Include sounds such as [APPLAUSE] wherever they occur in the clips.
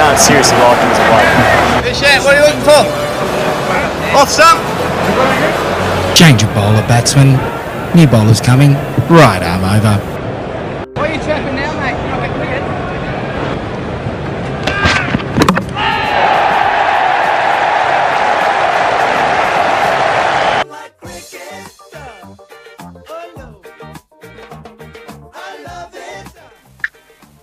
can't seriously like him as a player. Hey, Shan, what are you looking for? Off some? Change of bowler batsman. New bowler's coming. Right arm over. What are you chapping now, mate? You're not cricket.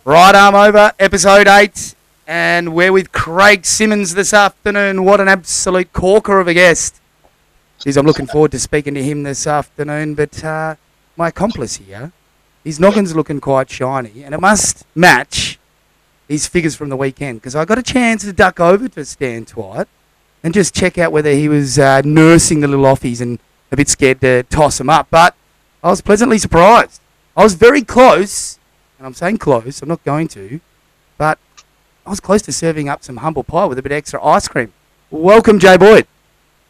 Right arm over, episode 8. And we're with Craig Simmons this afternoon. What an absolute corker of a guest. Geez, I'm looking forward to speaking to him this afternoon. But uh, my accomplice here, his noggin's looking quite shiny. And it must match his figures from the weekend. Because I got a chance to duck over to Stan Twite and just check out whether he was uh, nursing the little offies and a bit scared to toss them up. But I was pleasantly surprised. I was very close and I'm saying close, I'm not going to, but I was close to serving up some humble pie with a bit of extra ice cream. Welcome, Jay Boyd.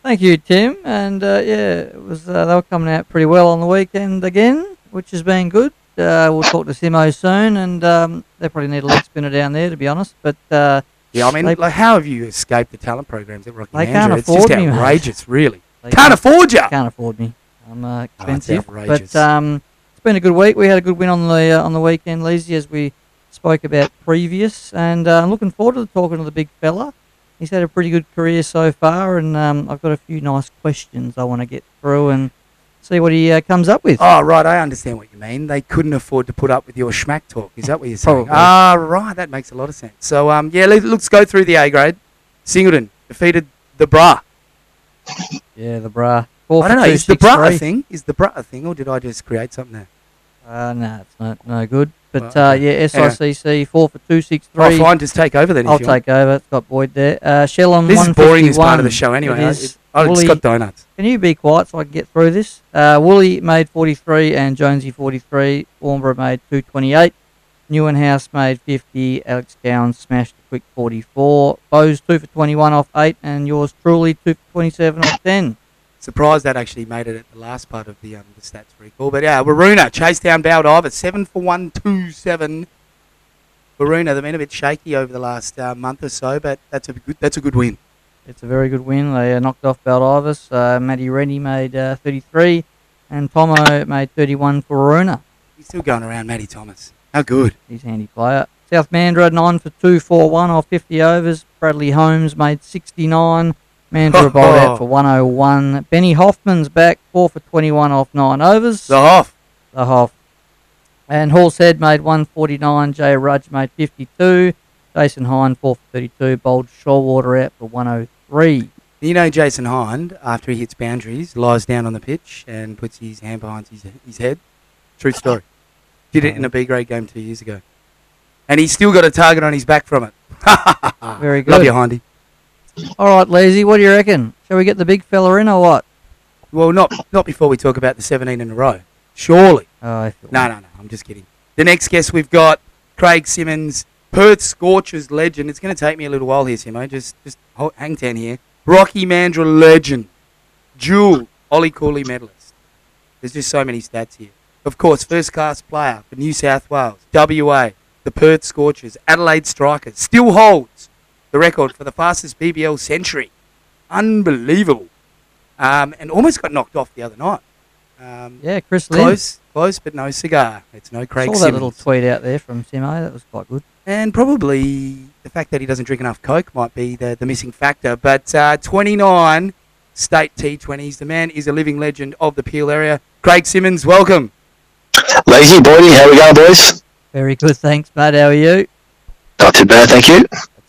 Thank you, Tim. And uh, yeah, it was uh, they were coming out pretty well on the weekend again, which has been good. Uh, we'll talk to Simo soon, and um, they probably need a leg spinner down there, to be honest. But uh, Yeah, I mean, They- like, how have you escaped the talent programs at Rocky They can't It's afford just me, mate. outrageous, really. [LAUGHS] they Can't afford you. can't afford me. I'm uh, Oh, it's expensive. outrageous. but um, it's been a good week. We had a good win on the uh, on the weekend, Leesy, as we spoke about previous, and uh, I'm looking forward to talking to the big fella. He's had a pretty good career so far, and um, I've got a few nice questions I want to get through and see what he uh, comes up with. Oh, right, I understand what you mean. They couldn't afford to put up with your schmack talk. Is that what you're saying? Probably. Ah, right, that makes a lot of sense. So, um, yeah, let, let's go through the A grade. Singleton defeated the Bra. Yeah, the bra. Four I don't know, two, is the Bra a thing? Is the Bra a thing, or did I just create something there? Uh, no, it's not no good. But Well, uh, yeah. SICC four for two six Oh, three. fine, just take over then. if I'll take over. It's got Boyd there. Uh, Shellham This is boring as part of the show anyway. It is. it- Oh, it's Wooly- got donuts. Can you be quiet so I can get through this? Uh, Woolley made 43 and Jonesy 43. Warnbro made 228. Newenhouse made 50. Alex Gowan smashed a quick 44. Bose 2 for 21 off 8. And yours truly 2 for 27 off 10. Surprised that actually made it at the last part of the um, the stats recall. But yeah, Waroona chased down Baldivis, seven for one, two seven. Waroona, they've been a bit shaky over the last uh, month or so, but that's a good that's a good win. It's a very good win. They uh, knocked off Baldivis. Uh, Matty Rennie made uh, 33. And Tomo made 31 for Aruna. He's still going around, Matty Thomas. How good? He's a handy player. South Mandurah, 9 for 2, 4 1 off 50 overs. Bradley Holmes made 69. Mandurah bowled out for 101. Benny Hoffman's back 4 for 21 off 9 overs. The Hoff. The Hoff. And Horsehead made 149. Jay Rudge made 52. Jason Hine 4 for 32. Bowled Shoalwater out for 103. You know, Jason Hind, after he hits boundaries, lies down on the pitch and puts his hand behind his, his head. True story. Did it in a B grade game two years ago. And he's still got a target on his back from it. [LAUGHS] Very good. Love good. you, Hindy. All right, Lazy, what do you reckon? Shall we get the big fella in or what? Well, not not before we talk about the 17 in a row. Surely. Oh, I No, no, no. I'm just kidding. The next guest we've got Craig Simmons, Perth Scorchers legend. It's going to take me a little while here, Simo. Just, just hang ten here. Rocky Mandurah legend, dual Ollie Cooley medalist. There's just so many stats here. Of course, first class player for New South Wales, WA, the Perth Scorchers, Adelaide Strikers, still holds the record for the fastest BBL century. Unbelievable. Um, and almost got knocked off the other night. Um, Yeah, Chris Lynn. Close, close, but no cigar. It's no Craig Saw that Simmons. little tweet out there from Simo. That was quite good. And probably the fact that he doesn't drink enough Coke might be the, the missing factor. But uh, 29 state T20s. The man is a living legend of the Peel area. Craig Simmons, welcome. Lazy Boydie, how we going, boys? Very good, thanks, mate. How are you? Not too bad, thank you.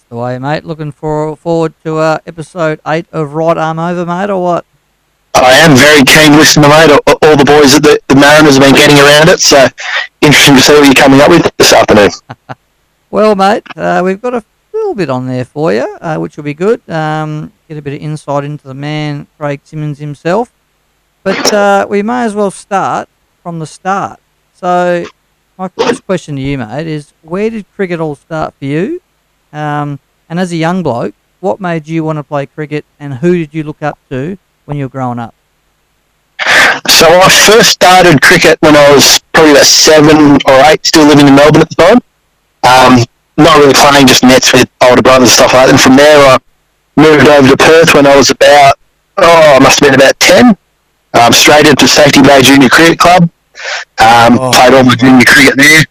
The way, mate. Looking for, forward to uh, episode eight of Right Arm Over, mate, or what? I am very keen to listen to mate. All, all the boys at the, the Mariners have been getting around it, so interesting to see what you're coming up with this afternoon. [LAUGHS] Well, mate, uh, we've got a little bit on there for you, uh, which will be good. Um, get a bit of insight into the man, Craig Simmons himself. But uh, we may as well start from the start. So, my first question to you, mate, is where did cricket all start for you? Um, and as a young bloke, what made you want to play cricket, and who did you look up to when you were growing up? So I first started cricket when I was probably about seven or eight, still living in Melbourne at the time. Um, not really playing, just nets with older brothers and stuff like that. And from there, I moved over to Perth when I was about, oh, I must have been about 10. Um, straight into Safety Bay Junior Cricket Club. Um, Oh. Played all my junior cricket there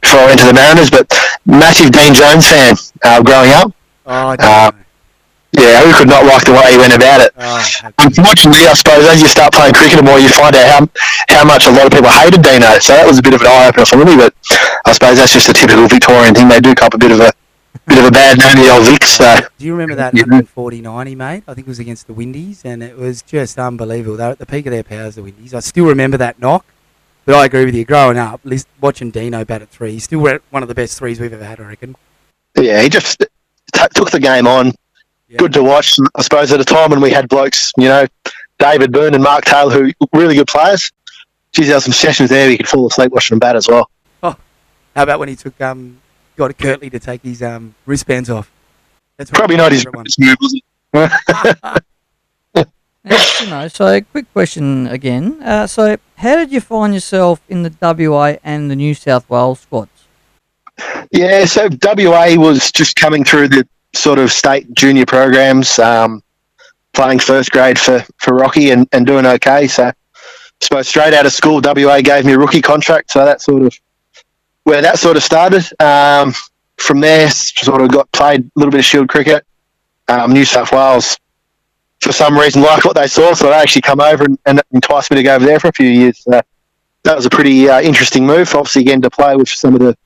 before I went to the Mariners. But massive Dean Jones fan uh, growing up. Oh, I Uh. Yeah, who could not like the way he went about it? Oh, Unfortunately, I suppose as you start playing cricket more, you find out how how much a lot of people hated Dino. So that was a bit of an eye opener for me. But I suppose that's just a typical Victorian thing. They do cop a bit of a bit of a bad name, the old Vics. So Do you remember that Yeah. 149 he made? I think it was against the Windies, and it was just unbelievable. They're at the peak of their powers, the Windies. I still remember that knock, but I agree with you. Growing up, lis- watching Dino bat at three, he's still one of the best threes we've ever had, I reckon. yeah, he just t- took the game on. Yeah. Good to watch. I suppose at a time when we had blokes, you know, David Byrne and Mark Taylor, who really good players. Geez, there were some sessions there you could fall asleep watching them bat as well. Oh, how about when he took um got Curtly to take his um wristbands off? That's Probably not his favourite best move, was it? [LAUGHS] Now, you know, so quick question again. Uh, so, how did you find yourself in the WA and the New South Wales squads? Yeah, so WA was just coming through the sort of state junior programs, um, playing first grade for, for Rocky and, and doing okay. So, I suppose straight out of school, WA gave me a rookie contract. So that sort of where that sort of started. Um, from there, sort of got played a little bit of shield cricket. Um, New South Wales, for some reason, liked what they saw, so they actually come over and, and enticed me to go over there for a few years. So that was a pretty uh, interesting move. Obviously, again to play with some of the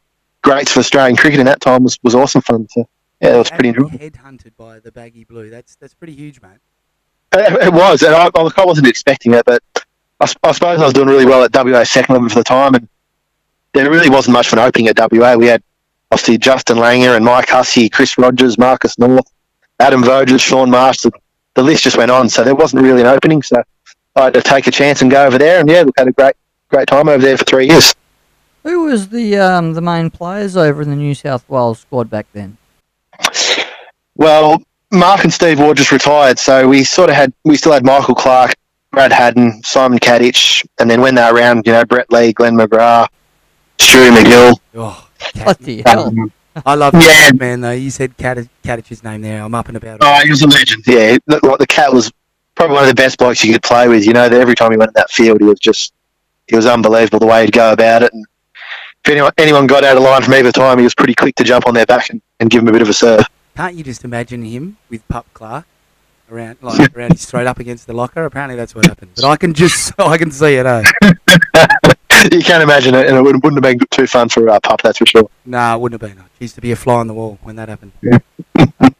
greats for Australian cricket in that time was, was awesome fun. So yeah, it was pretty enjoyable. headhunted by the baggy blue. That's that's pretty huge, mate. It, it was, and I, I wasn't expecting it, but I suppose I was doing really well at WA second level for the time, and there really wasn't much for an opening at WA. We had obviously Justin Langer and Mike Hussey, Chris Rogers, Marcus North, Adam Voges, Shaun Marsh. The, list just went on, so there wasn't really an opening. So I had to take a chance and go over there, and yeah, we've had a great great time over there for three years. Who was the um, the main players over in the New South Wales squad back then? Well, Mark and Steve Waugh just retired, so we sort of had we still had Michael Clarke, Brad Haddin, Simon Katich, and then when they were around, you know, Brett Lee, Glenn McGrath, Stewie MacGill. Oh, Bloody hell! I love Yeah. that man though. You said Kati- Katich's name there. I'm up and about. It. Oh, he was a legend. Yeah, the, like, the cat was probably one of the best blokes you could play with. You know, that every time he went in that field, he was just he was unbelievable the way he'd go about it. And if anyone anyone got out of line from either time, he was pretty quick to jump on their back and, and give them a bit of a serve. Can't you just imagine him with Pup Clarke around like [LAUGHS] around his throat up against the locker? Apparently that's what happened. But I can just [LAUGHS] I can see it. Eh? [LAUGHS] you can't imagine it, and it wouldn't, wouldn't have been too fun for uh, Pup, that's for sure. Nah, it wouldn't have been. It used to be a fly on the wall when that happened. [LAUGHS]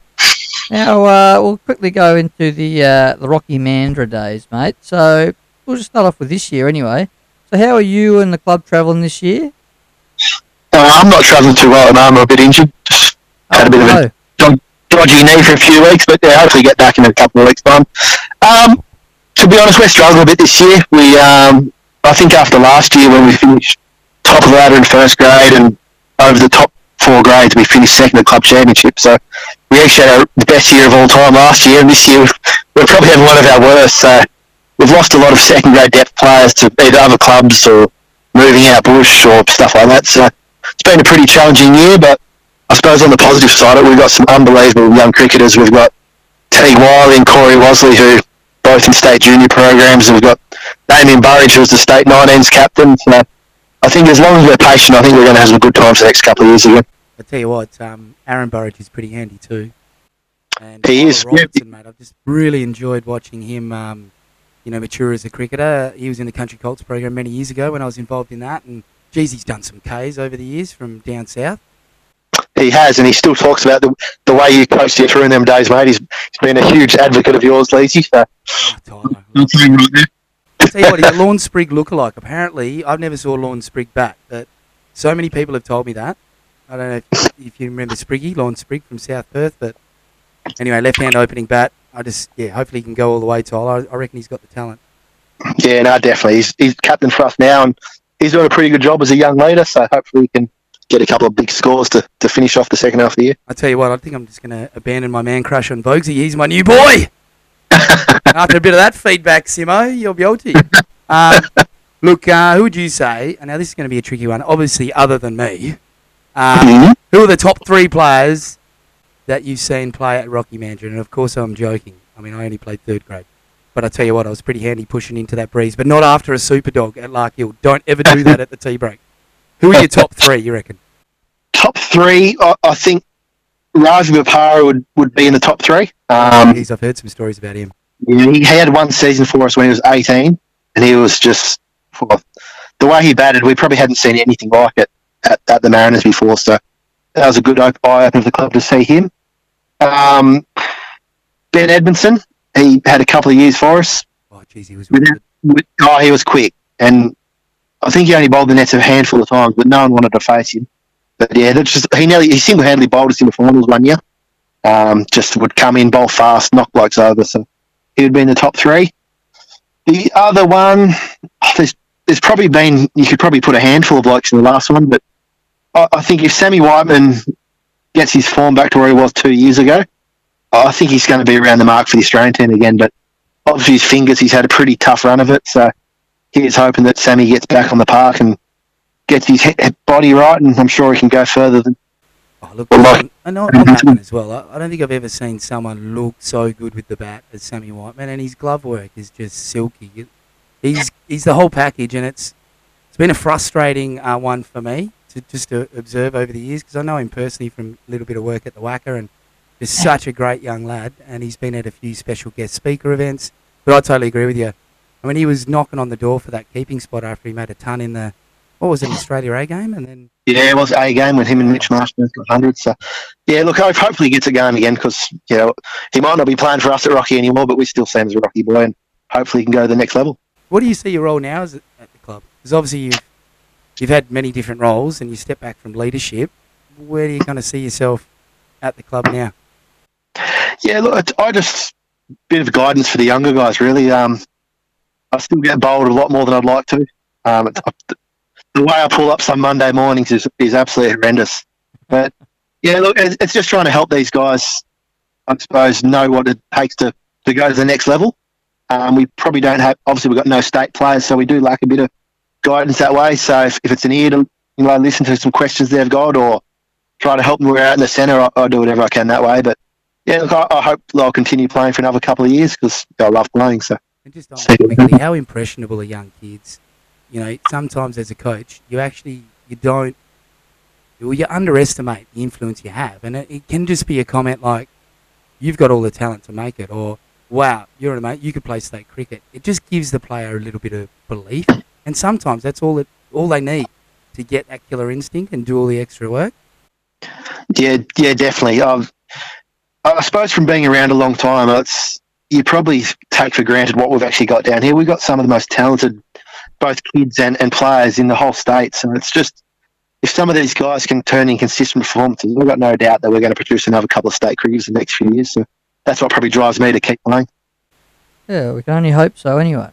Now uh, we'll quickly go into the uh, the Rocky Mandurah days, mate. So we'll just start off with this year, anyway. So how are you and the club travelling this year? Uh, I'm not travelling too well at the moment. I'm a bit injured. Just had a bit of a dodgy knee for a few weeks, but yeah, hopefully get back in a couple of weeks' time. Um, to be honest, we're struggling a bit this year. We, um, I think after last year when we finished top of the ladder in first grade and over the top four grades, we finished second at club championship. So we actually had our, the best year of all time last year, and this year we're probably having one of our worst. So we've lost a lot of second grade depth players to either other clubs or moving out bush or stuff like that. So it's been a pretty challenging year, but I suppose on the positive side, of it, we've got some unbelievable young cricketers. We've got Teddy Wiley and Corey Wasley, who both in state junior programs. And we've got Damien Burridge, who's the state 19s captain. So I think as long as we're patient, I think we're going to have some good times the next couple of years again. I tell you what, um, Aaron Burridge is pretty handy too. And He Tyler is. Robertson, mate. I've just really enjoyed watching him. Um, you know, mature as a cricketer. He was in the Country Colts program many years ago when I was involved in that, and geez, he's done some Ks over the years from down south. He has, and he still talks about the, the way you coached you through in them days, mate. He's, he's been a huge advocate of yours, Lacey. So Oh, I'll tell you right there. I tell you what, he's a Lawn Sprigg lookalike. Apparently, I've never saw Lawn Sprig bat, but so many people have told me that. I don't know if, if you remember Spriggy, Lawn Sprig from South Perth, but anyway, left-hand opening bat. I just, yeah, hopefully he can go all the way, Tyler. I, I reckon he's got the talent. Yeah, no, definitely. He's, he's captain for us now, and he's doing a pretty good job as a young leader. So hopefully he can get a couple of big scores to, to finish off the second half of the year. I tell you what, I think I'm just going to abandon my man crush on Boguesy. He's my new boy. [LAUGHS] After a bit of that feedback, Simo, you're beauty. Um, look, uh, who would you say? And now this is going to be a tricky one. Obviously, other than me, um, Mhm. Who are the top three players that you've seen play at Rocky Mandurah? And of course, I'm joking. I mean, I only played third grade. But I tell you what, I was pretty handy pushing into that breeze, but not after a super dog at Lark Hill. Don't ever do that at the tea break. Who are your top three, you reckon? Top three, I, I think Ravi Bopara would, would be in the top three. Um, Jeez, I've heard some stories about him. Yeah, he had one season for us when he was 18, and he was just well, the way he batted. We probably hadn't seen anything like it at, at the Mariners before, so that was a good eye opener for the club to see him. Um, ben Edmondson, he had a couple of years for us. Oh, jeez, he was With really With- Oh, he was quick, and I think he only bowled the nets a handful of times, but no one wanted to face him. But yeah, that's just he nearly he single handedly bowled us in the finals one year. Um, just would come in, bowl fast, knock blokes over. So he would be in the top three. The other one, oh, there's there's probably been you could probably put a handful of blokes in the last one, but I, I think if Sammy Whiteman gets his form back to where he was two years ago, I think he's going to be around the mark for the Australian team again. But obviously his fingers, he's had a pretty tough run of it. So he's hoping that Sammy gets back on the park and gets his he- body right, and I'm sure he can go further than. Oh, look, Well, I know that [LAUGHS] one as well. I, I don't think I've ever seen someone look so good with the bat as Sammy Whiteman, and his glove work is just silky. He's he's the whole package, and it's it's been a frustrating uh, one for me to just to observe over the years because I know him personally from a little bit of work at the WACA, and he's such a great young lad, and he's been at a few special guest speaker events. But I totally agree with you. I mean, he was knocking on the door for that keeping spot after he made a ton in the what was it, Australia A game, and then Yeah, it was a game with him and Mitch Marsh both got hundred. So yeah, look, I hopefully he gets a game again because you know he might not be playing for us at Rocky anymore, but we still see him as a Rocky boy, and hopefully he can go to the next level. What do you see your role now at the club? Because obviously you've you've had many different roles, and you step back from leadership. Where do you kind of see yourself at the club now? Yeah, look, I just bit of guidance for the younger guys. Really, um, I still get bowled a lot more than I'd like to. Um, the way I pull up some Monday mornings is is absolutely horrendous. But yeah, look, it's, it's just trying to help these guys, I suppose, know what it takes to, to go to the next level. Um, we probably don't have, obviously, we've got no state players, so we do lack a bit of guidance that way. So if, if it's an ear to you know, listen to some questions they've got or try to help them out in the centre, I, I'll do whatever I can that way. But yeah, look, I, I hope I'll continue playing for another couple of years because I love playing. So And just on quickly, how impressionable are young kids? You know, sometimes as a coach, you actually you don't, well, you underestimate the influence you have, and it, it can just be a comment like, "You've got all the talent to make it," or "Wow, you're an mate, you could play state cricket." It just gives the player a little bit of belief, and sometimes that's all it all they need to get that killer instinct and do all the extra work. yeah, yeah, definitely. I've, I suppose from being around a long time, it's you probably take for granted what we've actually got down here. We've got some of the most talented, both kids and, and players in the whole state. So it's just if some of these guys can turn in consistent performances, we've got no doubt that we're going to produce another couple of state cricketers in the next few years. So that's what probably drives me to keep playing. Yeah, we can only hope so anyway.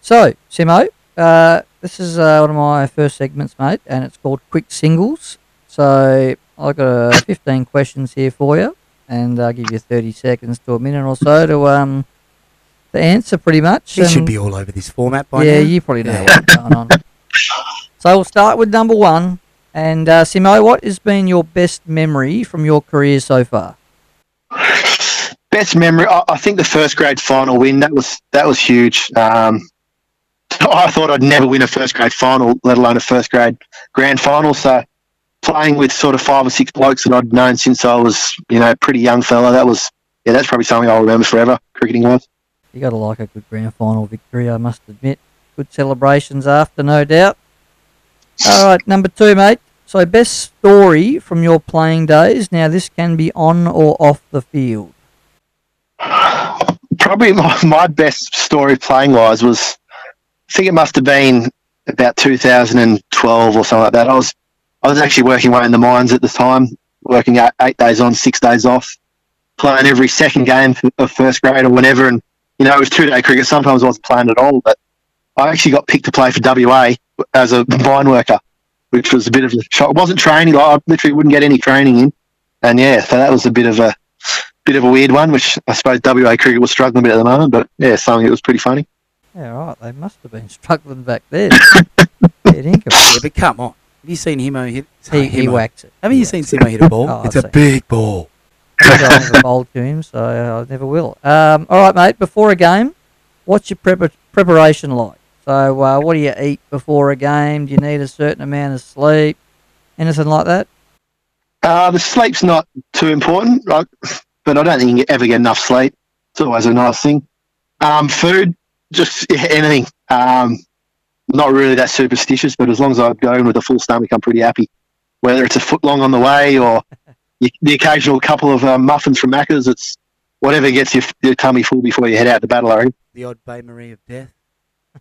So, Simo, uh, this is uh, one of my first segments, mate, and it's called Quick Singles. So, I've got uh, 15 questions here for you, and I'll give you 30 seconds to a minute or so to um to answer pretty much. He should be all over this format by yeah, now. you probably know Yeah. what's going on. So, we'll start with number one. And, uh, Simo, what has been your best memory from your career so far? Best memory, I, I think the first grade final win that was that was huge. Um, [LAUGHS] I thought I'd never win a first grade final, let alone a first grade grand final. So playing with sort of five or six blokes that I'd known since I was, you know, a pretty young fella, that was yeah, that's probably something I'll remember forever, cricketing wise. You got to like a good grand final victory, I must admit. Good celebrations after, no doubt. All right, number two, mate. So, best story from your playing days. Now, this can be on or off the field. Probably my, my best story playing wise was, I think it must have been about 2012 or something like that. I was I was actually working away in the mines at the time, working out eight days on, six days off, playing every second game of first grade or whenever. And you know, it was two day cricket. Sometimes I wasn't playing at all, but I actually got picked to play for WA as a mine worker, which was a bit of a shock. It wasn't training; I literally wouldn't get any training in. And yeah, so that was a bit of a bit of a weird one, which I suppose WA cricket was struggling a bit at the moment. But yeah, something that was pretty funny. Yeah, right. They must have been struggling back then. [LAUGHS] Yeah, but come on. Have you seen Himo hit? He, sorry, he Himo. whacked it. Haven't He you seen whacked. Simo hit a ball? Oh, it's I've a seen- big ball. I never bowled to him, so I never will. Um, all right, mate. Before a game, what's your prep- preparation like? So, uh, what do you eat before a game? Do you need a certain amount of sleep? Anything like that? Uh, the sleep's not too important, right? but I don't think you ever get enough sleep. It's always a nice thing. Um, food, just yeah, [LAUGHS] anything. Um, not really that superstitious, but as long as I go in with a full stomach, I'm pretty happy. Whether it's a foot long on the way or [LAUGHS] the occasional couple of uh, muffins from Macca's, it's whatever gets your, your tummy full before you head out to battle. I reckon. The odd bain-marie of death. [LAUGHS]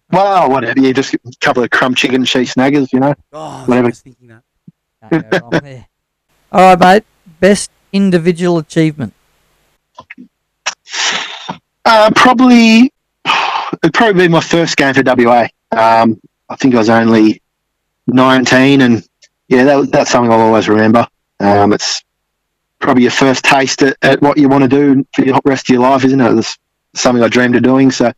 Well, whatever. You just a couple of crumb chicken cheese snaggers, you know. Oh, I was Whatever. thinking that. Can't go wrong [LAUGHS] there. All right, mate. Best individual achievement. Uh, probably, it'd probably be my first game for WA. Um, I think I was only 19, and yeah, that, that's something I'll always remember. Um, it's probably your first taste at, at what you want to do for the rest of your life, isn't it? It's something I dreamed of doing, so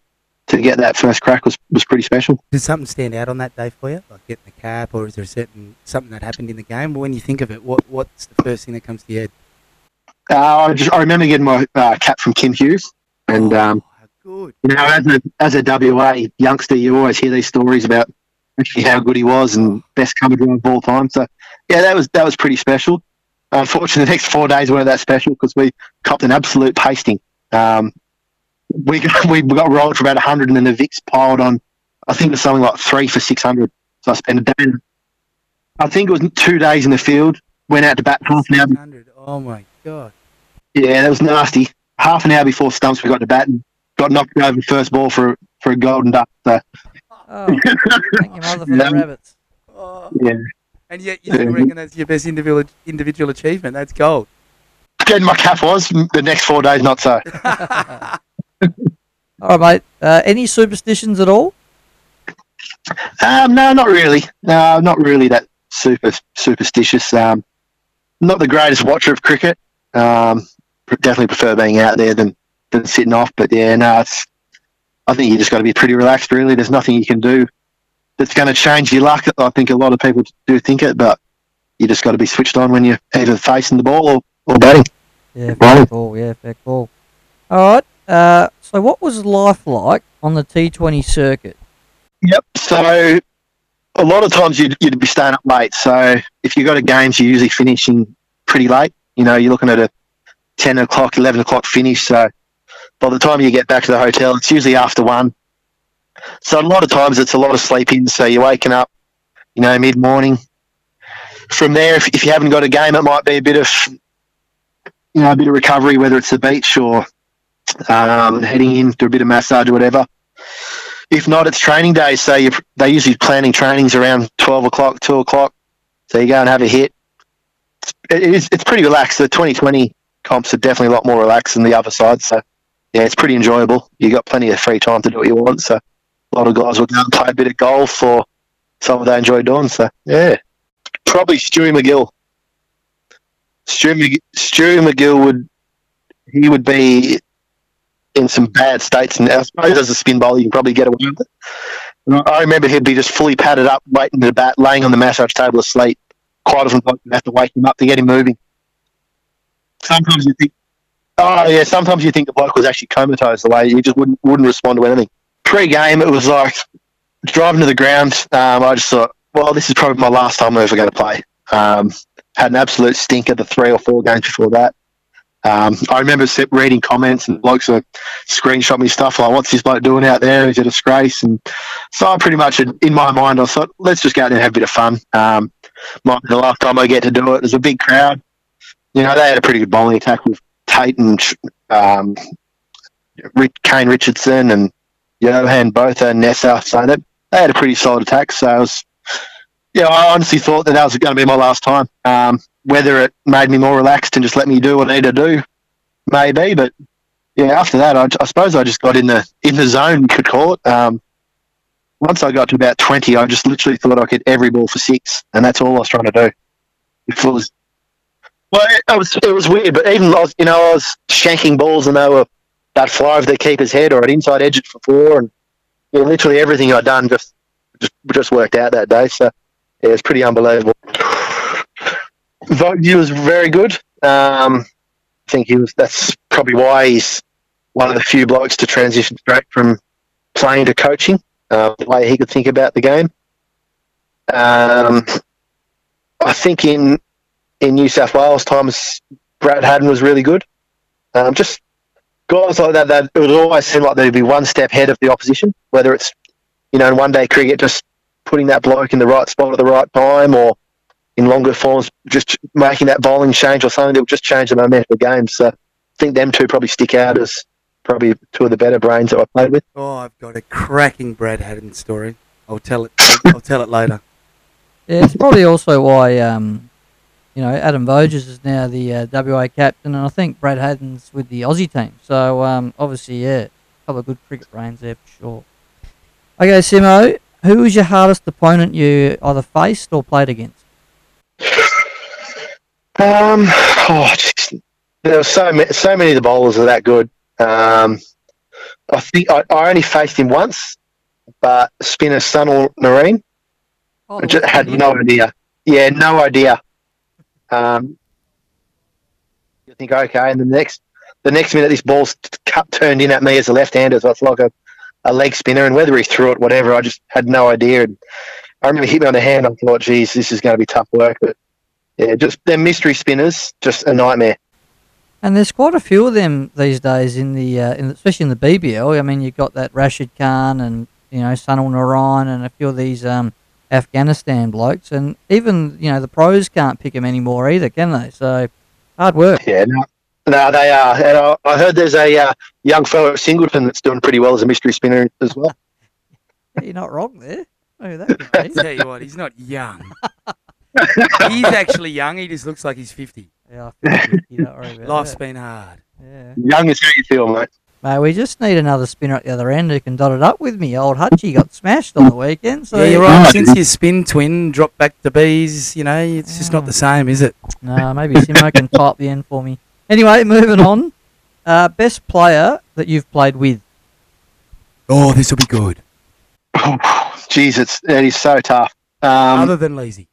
to get that first crack was, was pretty special. Did something stand out on that day for you, like getting the cap, or is there a certain something that happened in the game? When you think of it, what what's the first thing that comes to your head? Uh, I just I remember getting my uh, cap from Kim Hughes, and um, good. you know, as a as a WA youngster, you always hear these stories about actually how good he was and best cover drive of all time. So, yeah, that was that was pretty special. Unfortunately, [LAUGHS] the next four days weren't that special because we copped an absolute pasting. Um, we got, [LAUGHS] we got rolled for about hundred, and then the Vics piled on. I think it was something like three for six hundred. So I spent a day. I think it was two days in the field. Went out to bat half an hour. Oh my god. Yeah, that was nasty. Half an hour before stumps, we got to bat and got knocked over first ball for for a golden duck. So Oh, thank your mother for [LAUGHS] Yeah. the rabbits. Oh. yeah, And yet you still reckon that's your best individual individual achievement. That's gold. getting my cap was the next four days not so. [LAUGHS] [LAUGHS] All right, mate. Uh, any superstitions at all? Um, no, not really. No, not really that super superstitious. Um, not the greatest watcher of cricket. Um, definitely prefer being out there than than sitting off. But yeah, no, it's. I think you just got to be pretty relaxed. Really, there's nothing you can do that's going to change your luck. I think a lot of people do think it, but you just got to be switched on when you're either facing the ball or, or batting. Yeah, fair Right. call. Yeah, fair call. All right. Uh, so, what was life like on the T20 circuit? Yep. So a lot of times you'd, you'd be staying up late. So if you got a games, you're usually finishing pretty late. You know, you're looking at a 10 o'clock, 11 o'clock finish. So by the time you get back to the hotel, it's usually after one. So a lot of times it's a lot of sleeping. In so you're waking up, you know, mid morning. From there, if, if you haven't got a game, it might be a bit of, you know, a bit of recovery, whether it's the beach or um, heading in to a bit of massage or whatever. If not, it's training day. So you they usually planning trainings around twelve o'clock, two o'clock. So you go and have a hit. It's, it is, it's pretty relaxed. The 2020 comps are definitely a lot more relaxed than the other side. So yeah, it's pretty enjoyable. You got plenty of free time to do what you want. So a lot of guys will go and play a bit of golf or something they enjoy doing. So yeah, probably Stewie MacGill. Stewie, Stewie MacGill would he would be in some bad states, and I suppose as a spin bowler, you can probably get away with it. I remember he'd be just fully padded up, waiting to the bat, laying on the massage table asleep. Quite often, you have to wake him up to get him moving. Sometimes you think, oh yeah, sometimes you think the bloke was actually comatose the way he just wouldn't wouldn't respond to anything. Pre-game, it was like driving to the ground. Um, I just thought, well, this is probably my last time I'm ever going to play. Um, had an absolute stinker the three or four games before that. Um, I remember reading comments and blokes were screenshot me stuff like, "What's this bloke doing out there? He's a disgrace." And so I pretty much, in my mind, I thought, "Let's just go out there and have a bit of fun." Um, might be the last time I get to do it. There's a big crowd. You know, they had a pretty good bowling attack with Tait um, Kane Richardson and Johan Botha and Nessa. So they, they had a pretty solid attack. So I was, yeah, I honestly thought that that was going to be my last time. Um, whether it made me more relaxed and just let me do what I need to do, maybe. But yeah, after that, I, I suppose I just got in the in the zone, you could call it. Um, once I got to about twenty, I just literally thought I could every ball for six, and that's all I was trying to do. If it was, well, it, it was it was weird, but even I was, you know, I was shanking balls, and they were that fly over the keeper's head, or I'd inside edge it for four, and literally everything I'd done just just just worked out that day. So yeah, it was pretty unbelievable. Vogue was very good. Um, I think he was. That's probably why he's one of the few blokes to transition straight from playing to coaching. Uh, the way he could think about the game. Um, I think in in New South Wales, Thomas Brad Haddin was really good. Um, just guys like that, that it would always seem like they'd be one step ahead of the opposition. Whether it's you know in one day cricket, just putting that bloke in the right spot at the right time, or in longer forms, just making that bowling change or something that would just change the momentum of the game. So I think them two probably stick out as probably two of the better brains that I played with. Oh, I've got a cracking Brad Haddin story. I'll tell it. I'll tell it later. [LAUGHS] Yeah, it's probably also why um, you know Adam Voges is now the uh, WA captain, and I think Brad Haddin's with the Aussie team. So um, obviously, yeah, a couple of good cricket brains there for sure. Okay, Simo, who was your hardest opponent you either faced or played against? Um, oh, just, there were so many, so many of the bowlers are that good. Um, I think I, I only faced him once, but spinner Sunil Narine. Oh, I just had no idea. Yeah, no idea. Um, you think okay, and the next the next minute this ball's cut turned in at me as a left-hander, so it's like a, a leg spinner, and whether he threw it, whatever, I just had no idea. And I remember hit me on the hand. I thought, geez, this is going to be tough work, but yeah, just they're mystery spinners, just a nightmare. And there's quite a few of them these days in the, uh, in, especially in the BBL. I mean, you've got that Rashid Khan and you know Sunil Narayan and a few of these um, Afghanistan blokes, and even you know the pros can't pick them anymore either, can they? So hard work. Yeah, no, no they are. And I, I heard there's a uh, young fellow at Singleton that's doing pretty well as a mystery spinner as well. [LAUGHS] You're not wrong there. Oh, that could be. Tell you what, he's not young. [LAUGHS] he's actually young. He just looks like he's fifty. Yeah, I feel you, you don't worry about Life's that. been hard. Yeah. Young is how you feel, mate. Mate, we just need another spinner at the other end who can dot it up with me. Old Hutchie got smashed on the weekend, so yeah, you're right. Since your spin twin dropped back to bees, you know, it's just not the same, is it? No, maybe Simo can [LAUGHS] type the end for me. Anyway, moving on. Uh, best player that you've played with. Oh, this will be good. [LAUGHS] Jeez, it's it is so tough. Um, Other than lazy.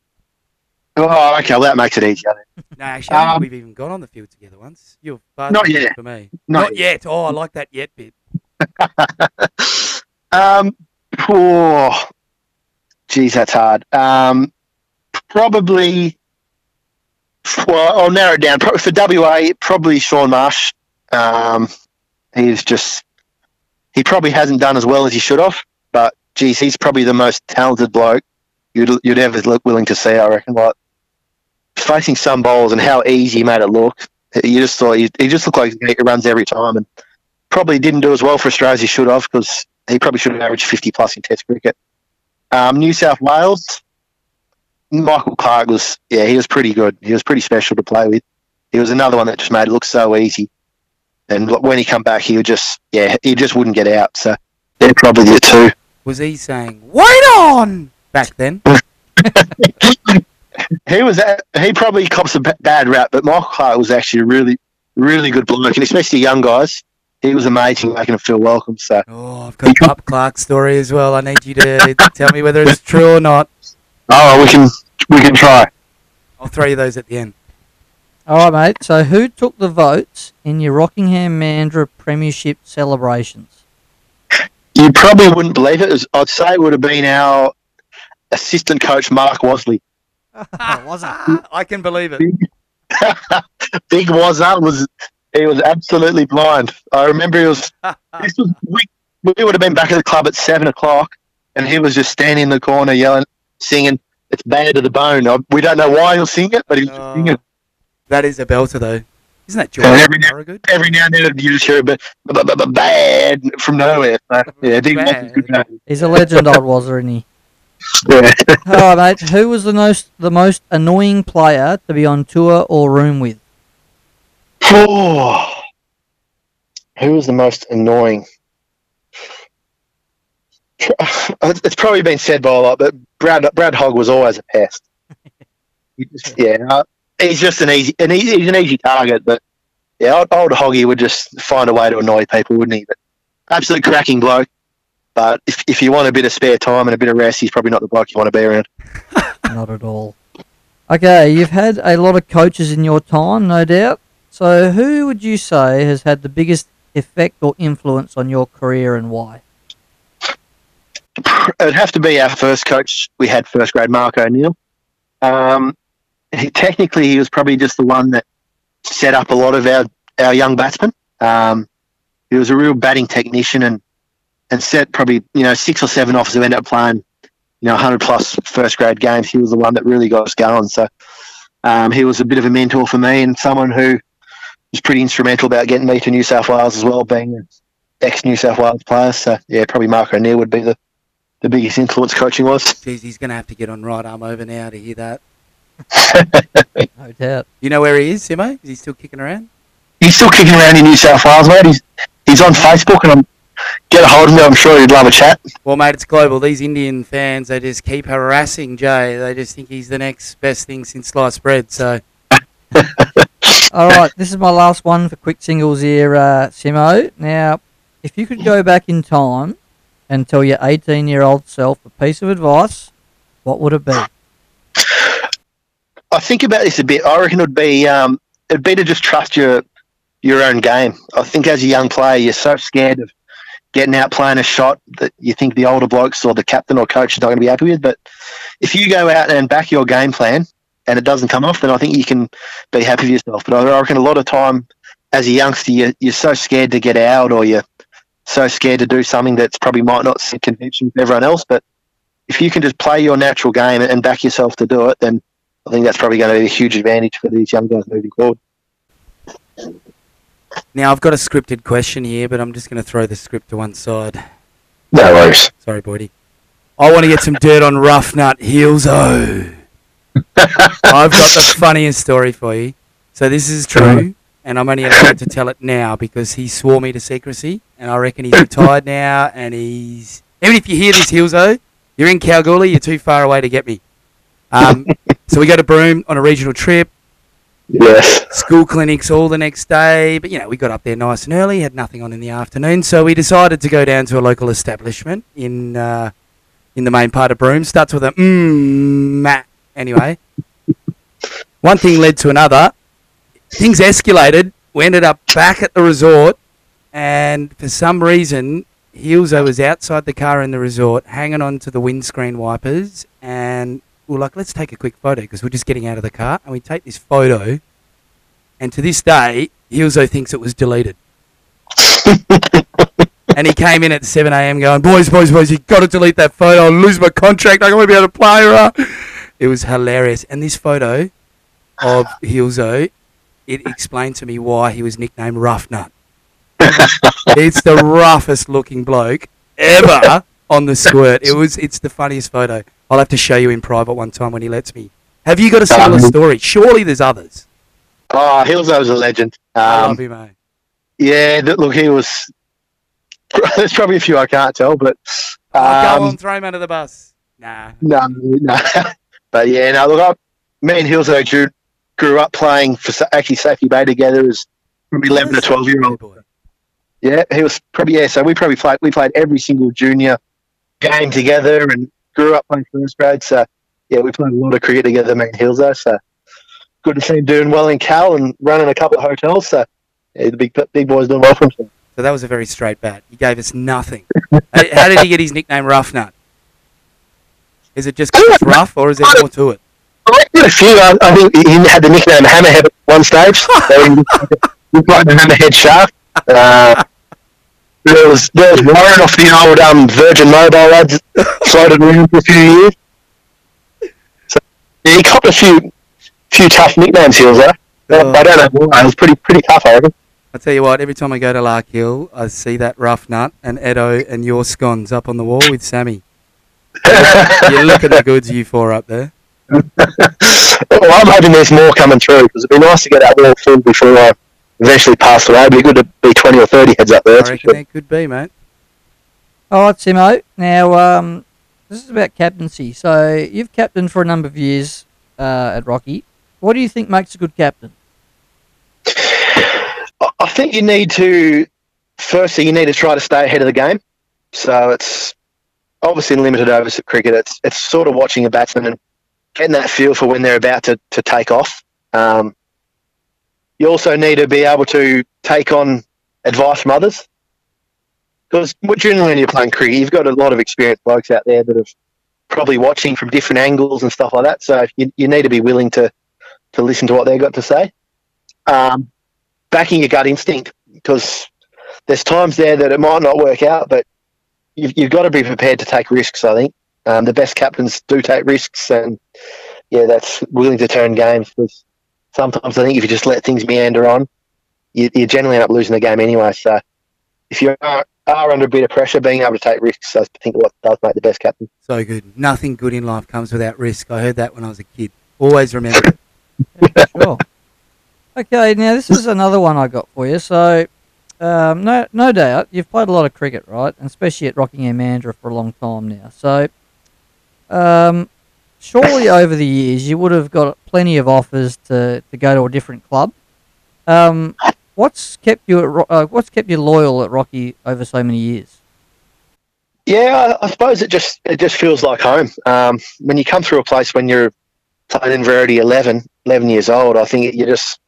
Oh, okay, well that makes it easier. No, actually, I don't Um, think we've even gone on the field together once. You're far Not yet. for me. Not Not, yet. Oh, I like that yet bit. [LAUGHS] Um, oh, geez, that's hard. Um, probably. Well, I'll narrow it down. For WA, probably Shaun Marsh. Um, he's just. He probably hasn't done as well as he should have, but geez, he's probably the most talented bloke you'd you'd ever look willing to see. I reckon. Like facing some bowls and how easy he made it look. You just thought he, he just looked like he runs every time, and probably didn't do as well for Australia as he should have because he probably should have averaged 50 plus in Test cricket. Um, New South Wales, Michael Clarke was, yeah, he was pretty good. He was pretty special to play with. He was another one that just made it look so easy. And when he come back, he would just, yeah, he just wouldn't get out. So they're probably the two. Was he saying, wait on? Back then. [LAUGHS] He was, at, he probably cops a bad rap, but Michael Clarke was actually a really, really good bloke, and especially young guys. He was amazing, making them feel welcome. So Oh, I've got a Pup Clarke story as well. I need you to tell me whether it's true or not. oh, we can, we can try. I'll throw you those at the end. All right, mate. So, who took the votes in your Rockingham Mandurah Premiership celebrations? You probably wouldn't believe it. it was, I'd say it would have been our assistant coach, Mark Wasley. [LAUGHS] was it? [LAUGHS] I can believe it. [LAUGHS] Big was Wazza was he was absolutely blind. I remember he was this was we, we would have been back at the club at seven o'clock and he was just standing in the corner yelling singing it's bad to the bone. I, we don't know why he'll sing it, but he was Oh. singing. That is a belter, though. Isn't that Yeah, George every now- Thorogood? Every now and then you just hear a bit bad from nowhere. So, yeah, Big Wazza's good. Bad. He's a legend, old Wazza, isn't he? Yeah. Mate. Who was the most the most annoying player to be on tour or room with? Oh, who was the most annoying? It's probably been said by a lot, but Brad Brad Hogg was always a pest. Yeah, he's just an easy and he, he's an easy target, but yeah, old, old Hoggy would just find a way to annoy people, wouldn't he? But absolute cracking bloke. But if, if you want a bit of spare time and a bit of rest, he's probably not the bloke you want to be around. [LAUGHS] Not at all. Okay, you've had a lot of coaches in your time, no doubt. So, who would you say has had the biggest effect or influence on your career and why? It'd have to be our first coach. We had first grade, Mark O'Neill. Um, he, technically, he was probably just the one that set up a lot of our, our young batsmen. Um, he was a real batting technician and and set probably you know six or seven offers who ended up playing you know 100 plus first grade games. He was the one that really got us going. So um, he was a bit of a mentor for me and someone who was pretty instrumental about getting me to New South Wales as well, being an ex New South Wales player. So yeah, probably Mark O'Neill would be the the biggest influence coaching was. Jeez, he's going to have to get on right arm over now to hear that. [LAUGHS] No doubt. You know where he is, Simo? Is he still kicking around? He's still kicking around in New South Wales, mate. He's he's on Facebook and I'm get a hold of me. I'm sure you'd love a chat. Well, mate, it's global. These Indian fans, they just keep harassing Jay. They just think he's the next best thing since sliced bread. So, [LAUGHS] All right, this is my last one for quick singles here, uh, Simo. Now, if you could go back in time and tell your 18 year old self a piece of advice, what would it be? I think about this a bit. I reckon it would be um, it'd be to just trust your your own game. I think as a young player, you're so scared of getting out playing a shot that you think the older blokes or the captain or coach is not going to be happy with. But if you go out and back your game plan and it doesn't come off, then I think you can be happy with yourself. But I reckon a lot of time as a youngster, you're, you're so scared to get out or you're so scared to do something that's probably might not sit convention with everyone else. But if you can just play your natural game and back yourself to do it, then I think that's probably going to be a huge advantage for these young guys moving forward. Now I've got a scripted question here, but I'm just going to throw the script to one side. No worries. Sorry, Boydie. I want to get some dirt on Rough Nut Heelzo. [LAUGHS] I've got the funniest story for you. So this is true, and I'm only allowed to tell it now because he swore me to secrecy, and I reckon he's retired now, and he's even if you hear this Heelzo, you're in Kalgoorlie, you're too far away to get me. Um, so we go to Broome on a regional trip, Yes. school clinics all the next day. But you know, we got up there nice and early, had nothing on in the afternoon, so we decided to go down to a local establishment in uh, in the main part of Broome. Starts with a mmm. Anyway, one thing led to another. Things escalated. We ended up back at the resort, and for some reason, Hilzo was outside the car in the resort, hanging on to the windscreen wipers, and we we're like, let's take a quick photo because we're just getting out of the car, and we take this photo. And to this day, Hilzo thinks it was deleted. [LAUGHS] and he came in at 7 a.m. going, boys, boys, boys, you got to delete that photo. I'll lose my contract. I won't be able to play. Rah." It was hilarious. And this photo of Hilzo, it explained to me why he was nicknamed Rough Nut. it's the roughest looking bloke ever on the squirt. It was. It's the funniest photo. I'll have to show you in private one time when he lets me. Have you got a similar Um, story? Surely there's others. Oh, Hillzo's a legend. I Um, love you, mate. yeah, look, he was. [LAUGHS] There's probably a few I can't tell, but Oh, go um, on, throw him under the bus. Nah. no, no. [LAUGHS] but yeah, no. Look, I, me and Hillzo grew, grew up playing for actually Safety Bay together as probably 11 or 12 year old. Boy. Yeah, he was probably yeah. So we probably played we played every single junior game together and grew up playing first grade. So yeah, we played a lot of cricket together, me Hills Hillzo. So good to see him doing well in Cal and running a couple of hotels. So yeah, the big big boy's doing well for himself. So that was a very straight bat. He gave us nothing. [LAUGHS] How did he get his nickname Rough Nut? Is it just it's rough, or is there more to it? I did a few. I, I think he had the nickname Hammerhead at one stage. [LAUGHS] So he looked like the Hammerhead Shark. Uh, there was there was Warren off the old um, Virgin Mobile lads floated around for a few years. So yeah, he copped a few few tough nicknames. He was there. Oh. I don't know why. It was pretty pretty tough. I reckon. I tell you what, every time I go to Lark Hill, I see that Rough Nut and Edo and your scones up on the wall with Sammy. You're [LAUGHS] looking the goods, you four up there. well, I'm hoping there's more coming through because it'd be nice to get that wall filled before I eventually pass away. It'd be good to be 20 or 30 heads up there. I reckon sure. could be, mate. All right, Simo. Now, um, this is about captaincy. So, you've captained for a number of years uh, at Rocky. What do you think makes a good captain? I- I think you need to, firstly, you need to try to stay ahead of the game. So it's obviously in limited overs at cricket. It's it's sort of watching a batsman and getting that feel for when they're about to, to take off. Um, you also need to be able to take on advice from others. Because generally when you're playing cricket, you've got a lot of experienced blokes out there that have probably watching from different angles and stuff like that. So you, you need to be willing to, to listen to what they've got to say. Um, backing your gut instinct because there's times there that it might not work out, but you've, you've got to be prepared to take risks, I think. Um, the best captains do take risks, and yeah, that's willing to turn games because sometimes I think if you just let things meander on, you, you generally end up losing the game anyway. So if you are, are under a bit of pressure, being able to take risks, I think what does make the best captain. So good. Nothing good in life comes without risk. I heard that when I was a kid. Always remember it. [LAUGHS] Sure. Okay, now this is another one I got for you. So, um, no, no doubt you've played a lot of cricket, right? And especially at Rockingham Mandurah for a long time now. So, um, surely over the years you would have got plenty of offers to, to go to a different club. Um, what's kept you at, uh, What's kept you loyal at Rocky over so many years? Yeah, I, I suppose it just it just feels like home. Um, when you come through a place when you're playing in Verity 11, 11 years old, I think you just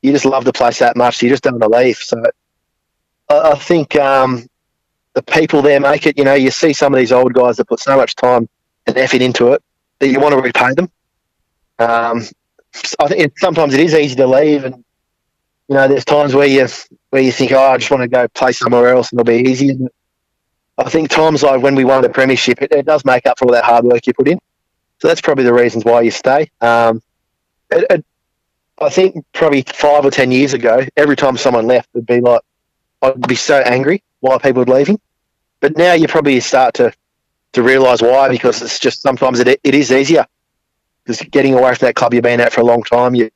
you just love the place that much. You just don't want to leave. So I, I think um, the people there make it. You know, you see some of these old guys that put so much time and effort into it that you want to repay them. Um, I think sometimes it is easy to leave, and you know, there's times where you where you think, oh, I just want to go play somewhere else and it'll be easy. And I think times like when we won the premiership, it, it does make up for all that hard work you put in. So that's probably the reasons why you stay. Um, it, it, I think probably five or ten years ago, every time someone left, it'd be like I'd be so angry why people were leaving. But now you probably start to to realise why because it's just sometimes it it is easier because getting away from that club you've been at for a long time, you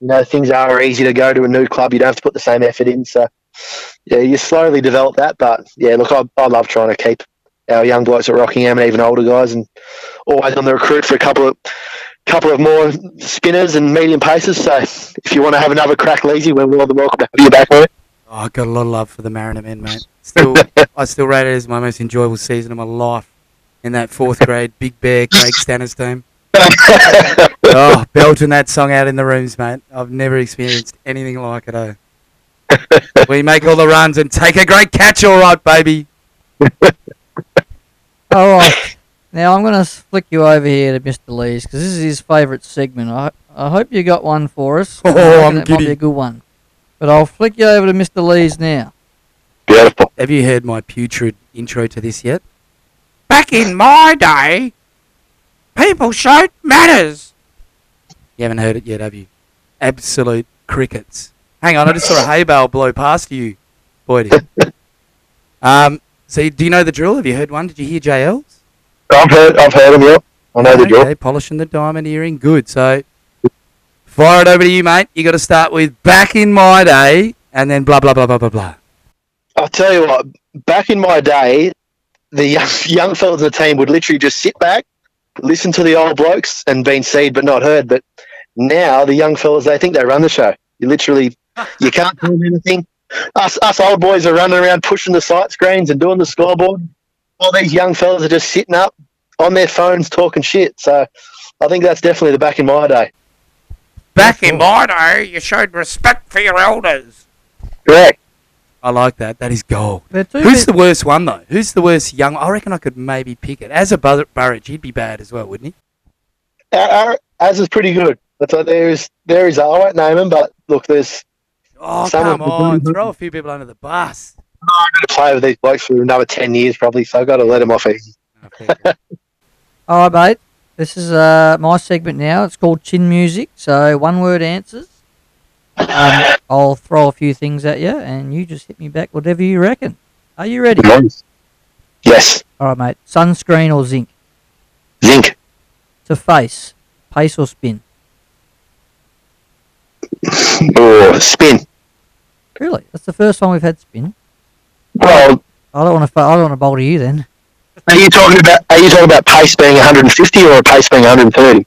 you know things are easy to go to a new club. You don't have to put the same effort in. So yeah, you slowly develop that. But yeah, look, I, I love trying to keep our young blokes at Rockingham and even older guys, and always on the recruit for a couple of couple of more spinners and medium paces. So if you want to have another crack, Leasy, we're more than welcome to have you back there. Oh, I got a lot of love for the Mariner men, mate. Still, [LAUGHS] I still rate it as my most enjoyable season of my life. In that fourth grade, Big Bear, Craig Stanner's [LAUGHS] team. Oh, belting that song out in the rooms, mate. I've never experienced anything like it. Oh. [LAUGHS] we make all the runs and take a great catch, all right, baby. [LAUGHS] All right. Now I'm going to flick you over here to Mr. Lees because this is his favourite segment. I, I hope you got one for us. Oh, I reckon I'm it might be a good one. But I'll flick you over to Mr. Lees now. Beautiful. Have you heard my putrid intro to this yet? Back in my day, people showed manners. You haven't heard it yet, have you? Absolute crickets. Hang on, I just saw a hay bale blow past you, Boyd. [LAUGHS] Um, so do you know the drill? Have you heard one? Did you hear JL's? I've heard, I've heard them. Yeah, I know the drill. Okay, polishing the diamond earring. Good. So fire it over to you, mate. You got to start with back in my day, and then blah blah blah blah blah blah. I'll tell you what. Back in my day, the young, [LAUGHS] young fellas in the team would literally just sit back, listen to the old blokes, and been seen but not heard. But now the young fellas, they think they run the show. You literally, [LAUGHS] you can't tell them anything. Us, us old boys are running around pushing the sight screens and doing the scoreboard. All these young fellas are just sitting up on their phones talking shit. So I think that's definitely the back in my day. Back in my day, you showed respect for your elders. Correct. I like that. That is gold. Who's bit- the worst one though? Who's the worst young? I reckon I could maybe pick it. As a Bur- Burridge, he'd be bad as well, wouldn't he? Our, our, ours is pretty good. That's what there is. There is. I won't name him, but look, there's Oh Some come of on, throw a few people under the bus. I'm going to play with these blokes for another ten years probably. So I've got to let them off easy. Fair enough. All right, mate. This is uh, my segment now. It's called Chin Music. So one word answers. Um, [LAUGHS] I'll throw a few things at you, and you just hit me back whatever you reckon. Are you ready? Yes. All right, mate. Sunscreen or zinc? Zinc. To face, pace or spin? Or spin. Really? That's the first time we've had spin. Well, I don't want to. I don't want to bowl to you then. are you talking about? Are you talking about pace being 150 or a pace being 130?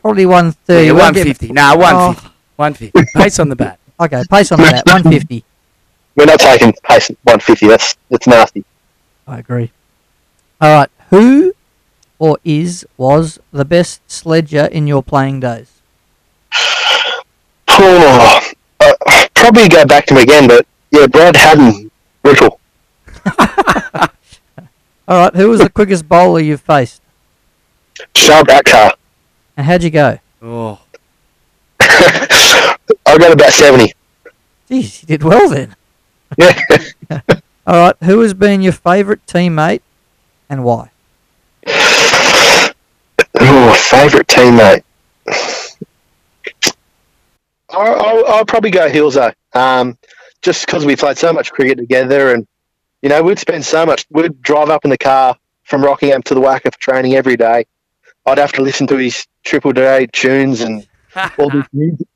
Probably one thirty. Yeah, Won't one get- fifty. Nah, one fifty. One fifty. Pace on the bat. Okay, pace on that. [LAUGHS] One fifty. We're not taking pace 150. That's that's nasty. I agree. All right. Who or is was the best sledger in your playing days? [SIGHS] Oh, uh, probably go back to him again, but yeah, Brad Haddin, brutal. [LAUGHS] All right, who was the quickest bowler you've faced, Shoaib Akhtar. and how'd you go? Oh, I got about 70. Jeez, you did well then. Yeah. [LAUGHS] All right, who has been your favourite teammate, and why? Oh, favourite teammate. I'll, I'll, I'll probably go Hills though. Um, just because we played so much cricket together, and you know we'd spend so much. We'd drive up in the car from Rockingham to the WACA for training every day. I'd have to listen to his Triple J tunes and [LAUGHS] all this music.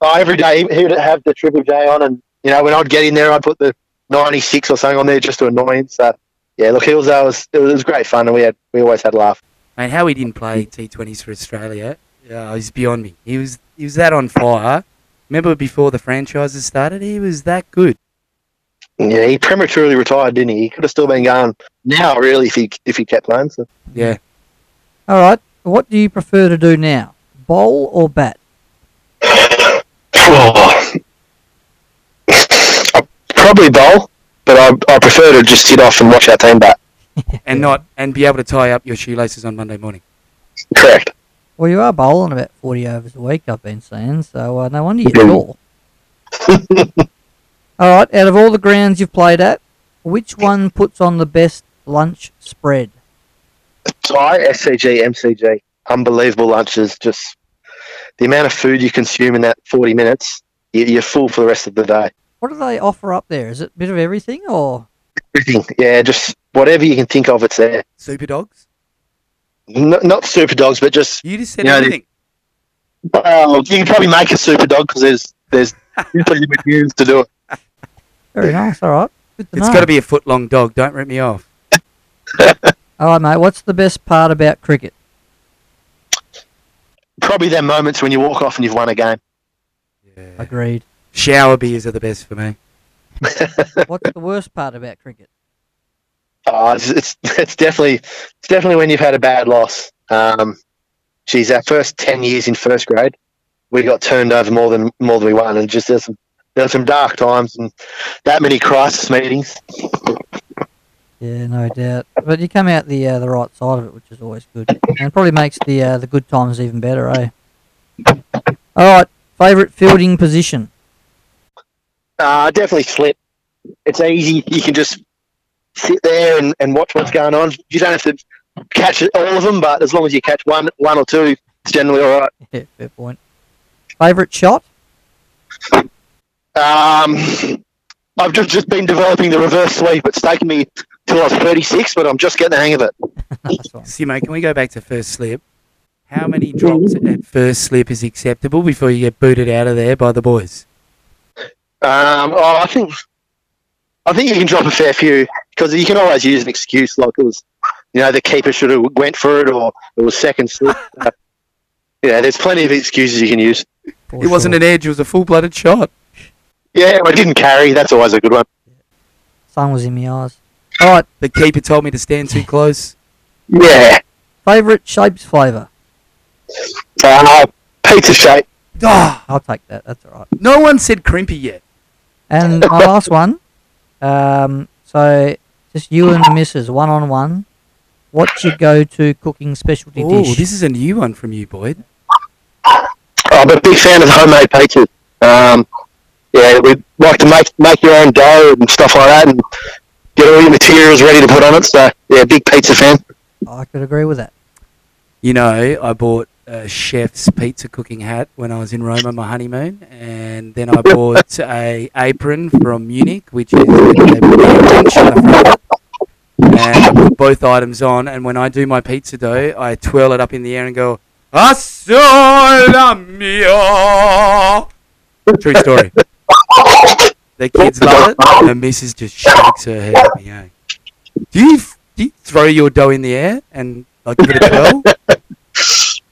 Oh, every day he would have the Triple J on, and you know when I'd get in there, I'd put the ninety six or something on there just to annoy him. So yeah, look, Hills though was it was great fun, and we had we always had a laugh. mate, how he didn't play T20s for Australia uh, is beyond me. He was he was that on fire. Remember before the franchises started, he was that good. Yeah, he prematurely retired, didn't he? He could have still been going now, really, if he if he kept playing. So. Yeah. All right, what do you prefer to do now, bowl or bat? Oh. [SIGHS] I probably bowl, but I, I prefer to just sit off and watch our team bat. [LAUGHS] And not and be able to tie up your shoelaces on Monday morning. Correct. Well, you are bowling about 40 overs a week, I've been saying, so uh, no wonder you're tall. [LAUGHS] All right, out of all the grounds you've played at, which one puts on the best lunch spread? Thai, SCG, MCG, unbelievable lunches. Just the amount of food you consume in that 40 minutes, you- you're full for the rest of the day. What do they offer up there? Is it a bit of everything, or Everything. Yeah, just whatever you can think of, it's there. Super dogs? N- not super dogs, but just You just said Yeah, I did. everything. well, you can probably make a super dog because there's there's [LAUGHS] usually materials to do it. very nice? All right, good to It's know. got to be a foot long dog. Don't rip me off. All right, mate. What's the best part about cricket? Probably them moments when you walk off and you've won a game. Yeah. Agreed. Shower beers are the best for me. [LAUGHS] What's the worst part about cricket? Oh, it's, it's it's definitely it's definitely when you've had a bad loss. Um, geez, our first ten years in first grade, we got turned over more than more than we won, and just there's some there were some dark times and that many crisis meetings. Yeah, no doubt. But you come out the uh, the right side of it, which is always good, and it probably makes the uh, the good times even better, eh? All right, favorite fielding position. Uh, definitely slip. It's easy. You can just sit there and, and watch what's going on. You don't have to catch all of them, but as long as you catch one one or two, it's generally all right. [LAUGHS] Yeah, fair point. Favorite shot. Um, I've just, just been developing the reverse sweep. It's taken me till I was 36, but I'm just getting the hang of it. Nice. See, mate, can we go back to first slip? How many drops at first slip is acceptable before you get booted out of there by the boys? Um, oh, I think I think you can drop a fair few because you can always use an excuse like it was, you know, the keeper should have went for it or it was second slip. [LAUGHS] Uh, yeah, there's plenty of excuses you can use. For It wasn't an edge; it was a full-blooded shot. Yeah, I didn't carry. That's always a good one. Sun was in my eyes. All right, The keeper told me to stand too close. Yeah, favorite shapes flavour. uh, pizza shape. Ah, I'll take that. That's all right. no one said crimpy yet. And [LAUGHS] my last one. Um, so just you and the missus, one on one. What's your go-to cooking specialty Oh, dish? this is a new one from you, Boyd. I'm a big fan of homemade pizzas. Um, yeah, we like to make make your own dough and stuff like that, and get all your materials ready to put on it. So yeah, big pizza fan. Oh, I could agree with that. You know, I bought a chef's pizza cooking hat when I was in Rome on my honeymoon, and then I bought a apron from Munich, which is a the front of it. And I put both items on, and when I do my pizza dough, I twirl it up in the air and go, Assola mia! True story. [LAUGHS] The kids love it, and the missus just shakes her head at me. Do you, do you throw your dough in the air and like give it a twirl? [LAUGHS]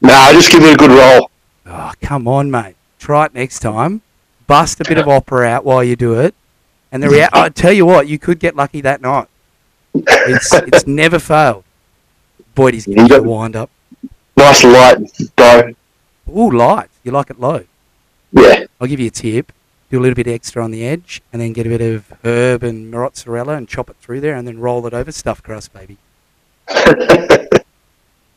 No, just give it a good roll. Oh, come on, mate. Try it next time. Bust a bit of opera out while you do it. And the rea- I tell you what, you could get lucky that night. It's it's never failed. Boydie's You giving you wind up. Nice light dough. Ooh, light. You like it low. Yeah. I'll give you a tip. Do a little bit extra on the edge, and then get a bit of herb and mozzarella and chop it through there, and then roll it over stuffed crust, baby. [LAUGHS]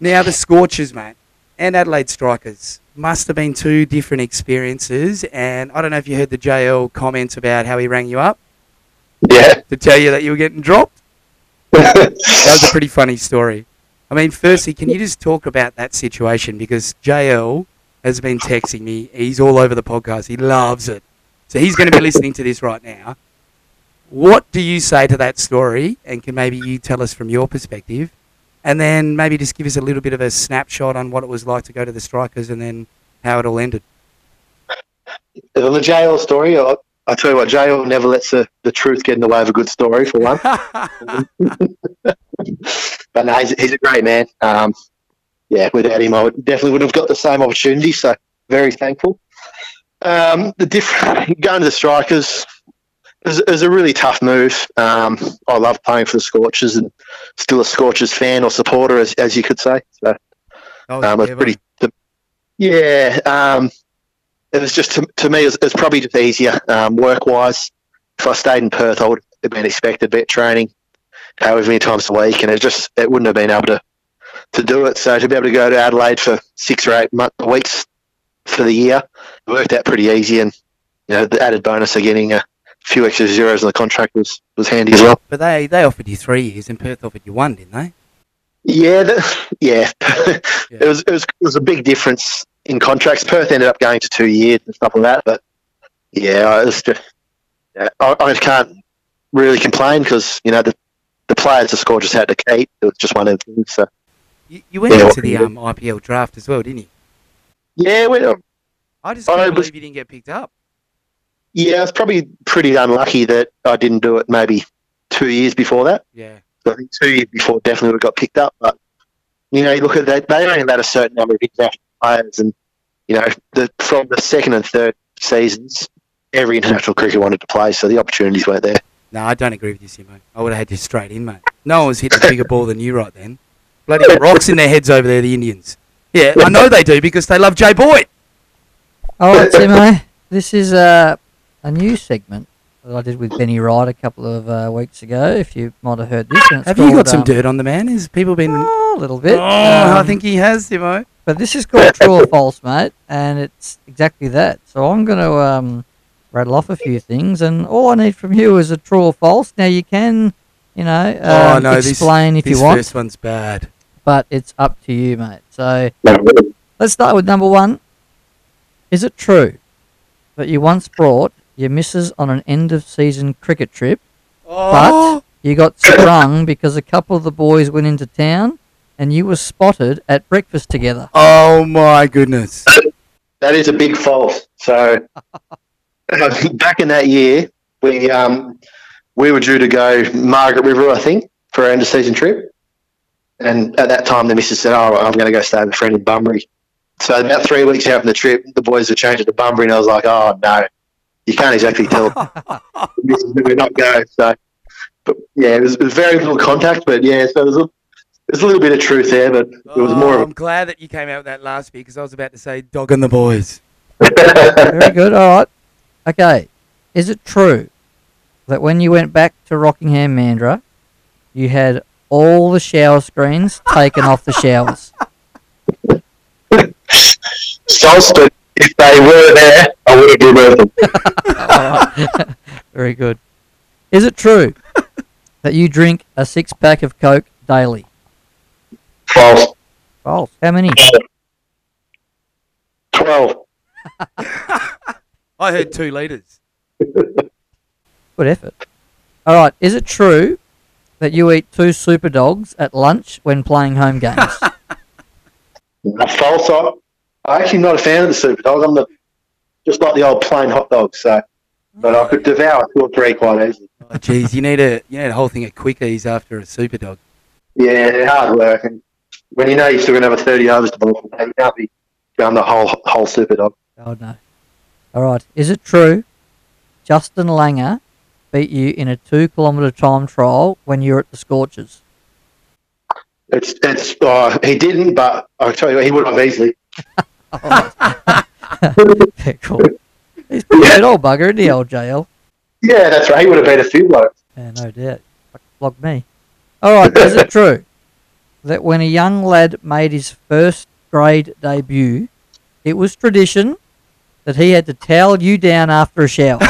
Now the Scorchers, mate, and Adelaide Strikers must have been two different experiences. And I don't know if you heard the JL comments about how he rang you up yeah. to tell you that you were getting dropped. [LAUGHS] That was a pretty funny story. I mean, firstly, can you just talk about that situation because JL has been texting me. He's all over the podcast. He loves it. So he's going to be listening to this right now. What do you say to that story? And can maybe you tell us from your perspective? And then maybe just give us a little bit of a snapshot on what it was like to go to the Strikers and then how it all ended. On the JL story, I, I tell you what, JL never lets the, the truth get in the way of a good story, for one. [LAUGHS] But no, he's, he's a great man. Um, yeah, without him, I would, definitely wouldn't have got the same opportunity. So very thankful. Um, the different [LAUGHS] going to the strikers is, is a really tough move. Um, I love playing for the Scorchers and still a Scorchers fan or supporter, as, as you could say. So Oh, um, it's yeah, pretty. Yeah, um, it was just to, to me, it's it probably just easier um, work wise. If I stayed in Perth, I would have been expected vet training, however many times a week, and it just it wouldn't have been able to to do it. So to be able to go to Adelaide for six or eight month, weeks for the year, it worked out pretty easy. And you know, the added bonus of getting a few extra zeros in the contract was was handy as well. But they, they offered you three years and Perth offered you one, didn't they? Yeah, the, yeah. [LAUGHS] it was it was it was a big difference in contracts. Perth ended up going to two years and stuff like that, but yeah, just yeah, I, I can't really complain because you know the the players the score just had to keep. It was just one of the things. So You, you went Yeah, into the um, IPL draft as well, didn't you? Yeah, well, I just I can't was- believe you didn't get picked up. yeah, I was probably pretty unlucky that I didn't do it maybe two years before that. Yeah. I think two years before definitely would have got picked up. But you know, you look at that; they only had a certain number of international players, and you know, the, from the second and third seasons, every international cricket wanted to play, so the opportunities weren't there. No, I don't agree with you, Simo. I would have had you straight in, mate. No one was hitting a bigger ball than you right then. Bloody rocks in their heads over there, the Indians. Yeah, I know they do because they love Jay Boyd. All right, [LAUGHS] Simo. This is uh, a new segment that I did with Benny Wright a couple of uh, weeks ago. If you might have heard this, and it's Have you got called, some um, dirt on the man? Has people been? Oh, Oh, a little bit. I Um, think he has, Simo. But this is called true or false, mate, and it's exactly that. So I'm going to um, rattle off a few things, and all I need from you is a true or false. Now you can, you know, oh um, no, this, explain if this you want, first one's bad. But it's up to you, mate. So let's start with number one. Is it true that you once brought your missus on an end of season cricket trip, Oh, you got sprung because a couple of the boys went into town, and you were spotted at breakfast together? oh my goodness. That is a big false. So [LAUGHS] back in that year, we um, we were due to go Margaret River, I think, for our end of season trip. And at that time, the missus said, "Oh, I'm going to go stay with a friend in Bunbury." So about three weeks out from the trip, the boys were changing to Bunbury, and I was like, "Oh no, you can't exactly tell that [LAUGHS] [LAUGHS] we're not going." So, but yeah, it was, it was very little contact, but yeah, so there's a, there's a little bit of truth there, but it was Oh, more of oh, I'm glad that you came out with that last bit because I was about to say dog and the boys. [LAUGHS] Very good. All right. Okay. Is it true that when you went back to Rockingham Mandurah, you had all the shower screens taken off the showers? false, but if they were there, I would have removed them. [LAUGHS] Very good. Is it true that you drink a six pack of Coke daily? False. False. How many? 12. [LAUGHS] I heard two litres. Good effort. All right. Is it true that you eat two super dogs at lunch when playing home games? [LAUGHS] False. I- I'm actually not a fan of the super dogs. I'm the, just like the old plain hot dog. So, but I could devour two or three quite easily. Oh, geez, you need a you need a whole thing of quickies after a super dog. Yeah, they're hard work. And when you know you're still going to have a 30 overs to bowl, you can't be going the whole whole super dog. Oh no. All right. Is it true Justin Langer beat you in a two kilometre time trial when you were at the Scorchers? It's it's uh, he didn't, but I'll tell you, what, he would have easily. Yeah, [LAUGHS] cool. He's pretty good old bugger, isn't he, old JL? Yeah, that's right. He would have beat a few blokes. Yeah, no doubt. Flog me. All right, is it true that when a young lad made his first grade debut, it was tradition that he had to towel you down after a shower? [LAUGHS]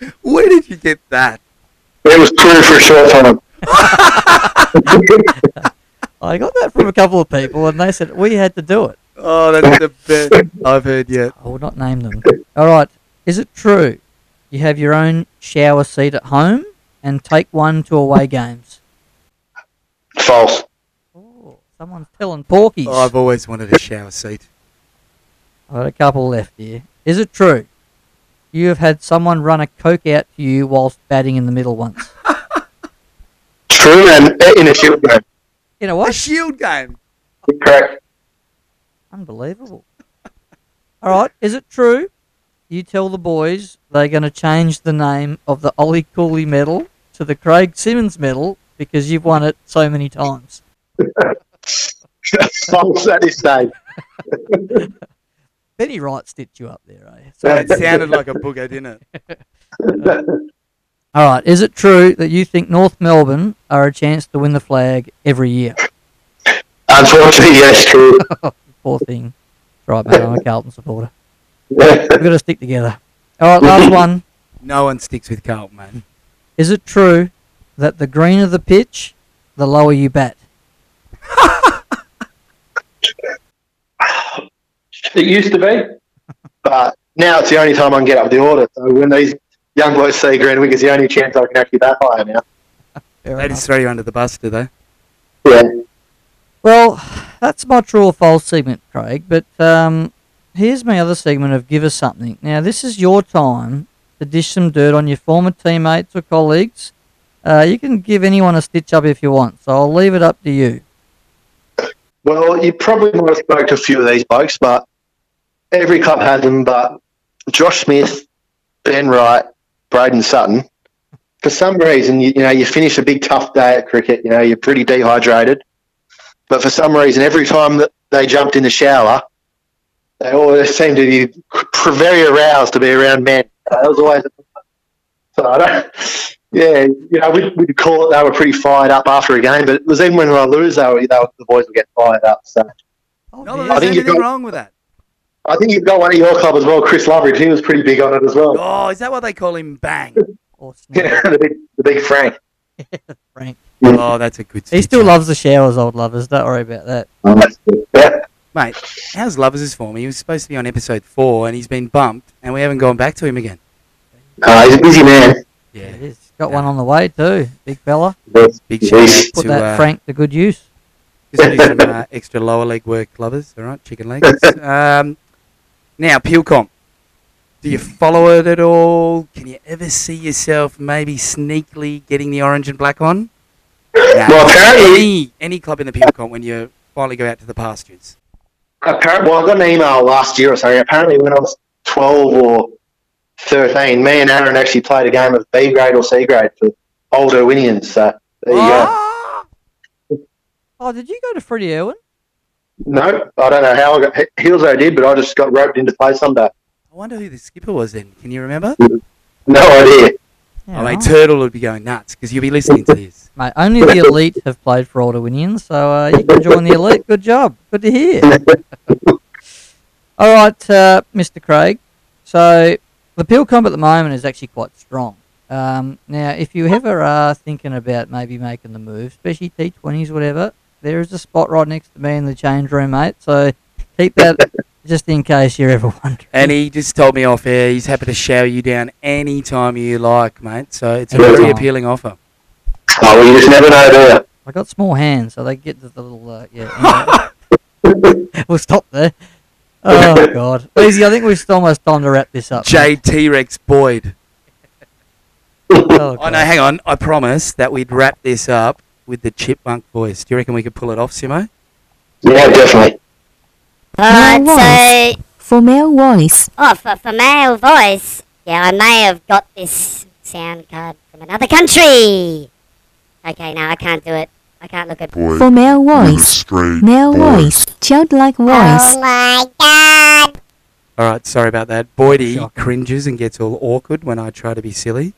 [LAUGHS] Where did you get that? It was true for a short time. [LAUGHS] I got that from a couple of people, and they said we had to do it. Oh, that's the [LAUGHS] best I've heard yet. I will not name them. All right, is it true you have your own shower seat at home and take one to away games? False. Oh, someone's telling porkies. Oh, I've always wanted a shower seat. I've got a couple left here. Is it true you have had someone run a coke out to you whilst batting in the middle once? [LAUGHS] True, and uh, in a shield game. You know A what? A shield game. Correct. Unbelievable. [LAUGHS] All right, is it true you tell the boys they're going to change the name of the Ollie Cooley medal to the Craig Simmons medal because you've won it so many times? [LAUGHS] False at this stage. Benny Wright stitched you up there, eh? So it sounded like a [LAUGHS] booger, didn't it? All right, is it true that you think North Melbourne are a chance to win the flag every year? Unfortunately, yes, true. [LAUGHS] Poor thing. Right, mate, I'm a Carlton supporter. We've got to stick together. All right, last [LAUGHS] one. No one sticks with Carlton, man. Is it true that the greener the pitch, the lower you bat? It used to be, but now it's the only time I can get up the order. So when these young boys see green it's the only chance I can actually bat higher now. Fair They enough. just throw you under the bus, do they? Yeah. Well, that's my true or false segment, Craig. But um, here's my other segment of Give Us Something. Now, this is your time to dish some dirt on your former teammates or colleagues. Uh, you can give anyone a stitch up if you want, so I'll leave it up to you. Well, you probably might have spoke to a few of these blokes, but every club has them. But Josh Smith, Ben Wright, Braden Sutton, for some reason, you, you know, you finish a big tough day at cricket. You know, you're pretty dehydrated, but for some reason, every time that they jumped in the shower, they always seemed to be very aroused to be around men. That was always. So I don't. Yeah, you know, we we'd call it they were pretty fired up after a game, but it was even when we lose, they were, they were, the boys would get fired up. So Oh, No, yeah. there's think you've anything got- wrong with that. I think you've got one at your club as well, Chris Loveridge. He was pretty big on it as well. Oh, is that what they call him? Bang. [LAUGHS] Or Yeah, the big, the big Frank. [LAUGHS] Frank. Oh, that's a good. He still loves the showers, old lovers. Don't worry about that. Yeah. Mate, how's Lovers is for me? He was supposed to be on episode four, and he's been bumped, and we haven't gone back to him again. Uh, he's a busy man. Yeah, Yeah, it is. Got one on the way too, big fella. big Yes. shout out Put to that uh, Frank to good use. Just do some uh, extra lower leg work, lovers. All right, chicken legs. [LAUGHS] Um, now, Peel Comp. Do you follow it at all? Can you ever see yourself maybe sneakily getting the orange and black on? Nah, Well, apparently- any any club in the Peel Comp when you finally go out to the pastures. Apparently, well, I got an email last year or so. Apparently, when I was 12 or 13, me and Aaron actually played a game of B grade or C grade for Old Irwinians. So there you go. Ah! Oh, did you go to Freddie Irwin? No, I don't know how I got Hilso did, but I just got roped into play someday. I wonder who the skipper was then. Can you remember? No idea. Yeah, Oh, mate. Turtle would be going nuts because you'll be listening to this. [LAUGHS] Mate, only the elite have played for Old Irwinians, so uh, you can join the elite. Good job. Good to hear. [LAUGHS] All right, uh, Mr. Craig. So the Peel Comp at the moment is actually quite strong. Um, now, if you ever are thinking about maybe making the move, especially T20s, whatever, there is a spot right next to me in the change room, mate. So keep that [LAUGHS] just in case you're ever wondering. And he just told me off air he's happy to shower you down any time you like, mate. So it's a Anytime. very appealing offer. Oh, well, you just never know, do I got small hands, so they get the, the little uh, yeah. anyway. [LAUGHS] we'll stop there. Oh God, Easy. I think we've almost time to wrap this up. J T Rex Boyd. [LAUGHS] Oh, Oh no, hang on. I promised that we'd wrap this up with the chipmunk voice. Do you reckon we could pull it off, Simo? Yeah, definitely. Alright, Male so For male voice. oh, for, for male voice, yeah, I may have got this sound card from another country. Okay, no, I can't do it. I can't look at. boy For male voice. Male voice. voice. Childlike voice. Oh my god! All right, sorry about that. Boydie Shocking. cringes and gets all awkward when I try to be silly.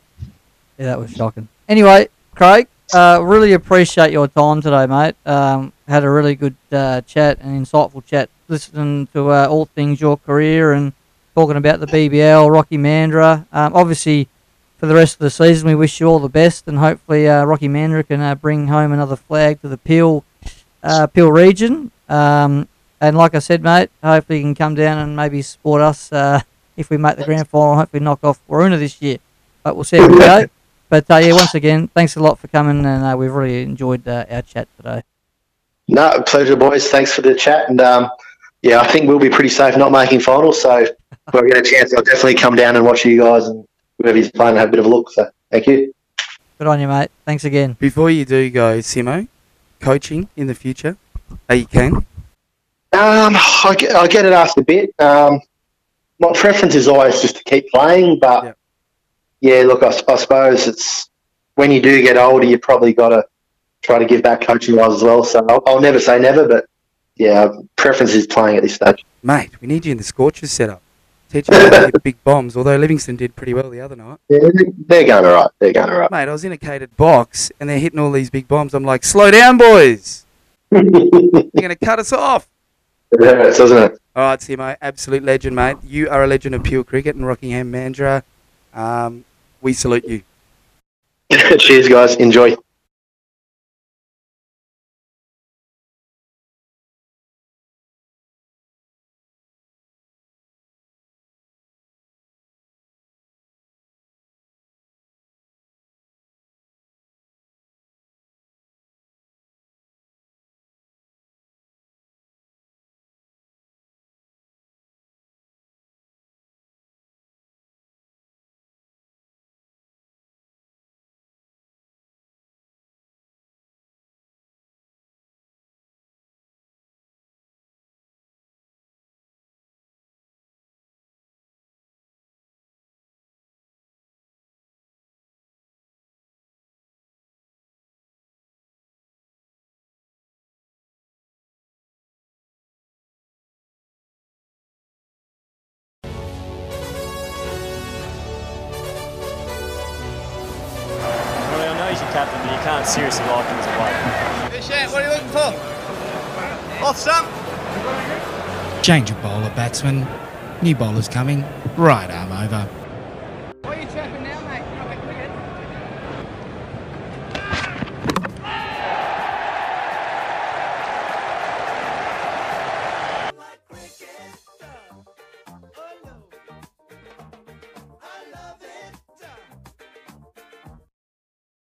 Yeah, that was shocking. Anyway, Craig, uh, really appreciate your time today, mate. Um, had a really good uh, chat and insightful chat, listening to uh, all things your career and talking about the BBL, Rocky Mandurah. Um, obviously, for the rest of the season, we wish you all the best, and hopefully, uh, Rocky Mandurah can uh, bring home another flag to the Peel, uh, Peel region. Um, and like I said, mate, hopefully you can come down and maybe support us uh, if we make the grand final. And hopefully, knock off Waroona this year. But we'll see how we go. But uh, yeah, once again, thanks a lot for coming, and uh, we've really enjoyed uh, our chat today. No, pleasure, boys. Thanks for the chat. And um, yeah, I think we'll be pretty safe not making finals. So if I get a chance, I'll definitely come down and watch you guys and whoever you're playing have a bit of a look. So thank you. Good on you, mate. Thanks again. Before you do go, Simo, coaching in the future, are you keen? Um, I get, I get it asked a bit. Um, my preference is always just to keep playing, but Yep. Yeah, look, I suppose it's when you do get older, you probably got to try to give back coaching wise as well. So I'll, I'll never say never, but yeah, preference is playing at this stage. Mate, we need you in the Scorchers setup. Teach you how to hit [LAUGHS] big bombs, although Livingstone did pretty well the other night. Yeah, they're going all right. They're going all right. Mate, I was in a catered box and they're hitting all these big bombs. I'm like, slow down, boys. You're going to cut us off. it hurts, doesn't it? All right, Simo, absolute legend, mate. You are a legend of pure cricket and Rockingham Mandurah. Um, we salute you. [LAUGHS] Cheers, guys. Enjoy. Seriously like him as a player. Hey, Shan, what are you looking for? Off stump? Change of bowler, batsman. New bowler's coming. Right arm over.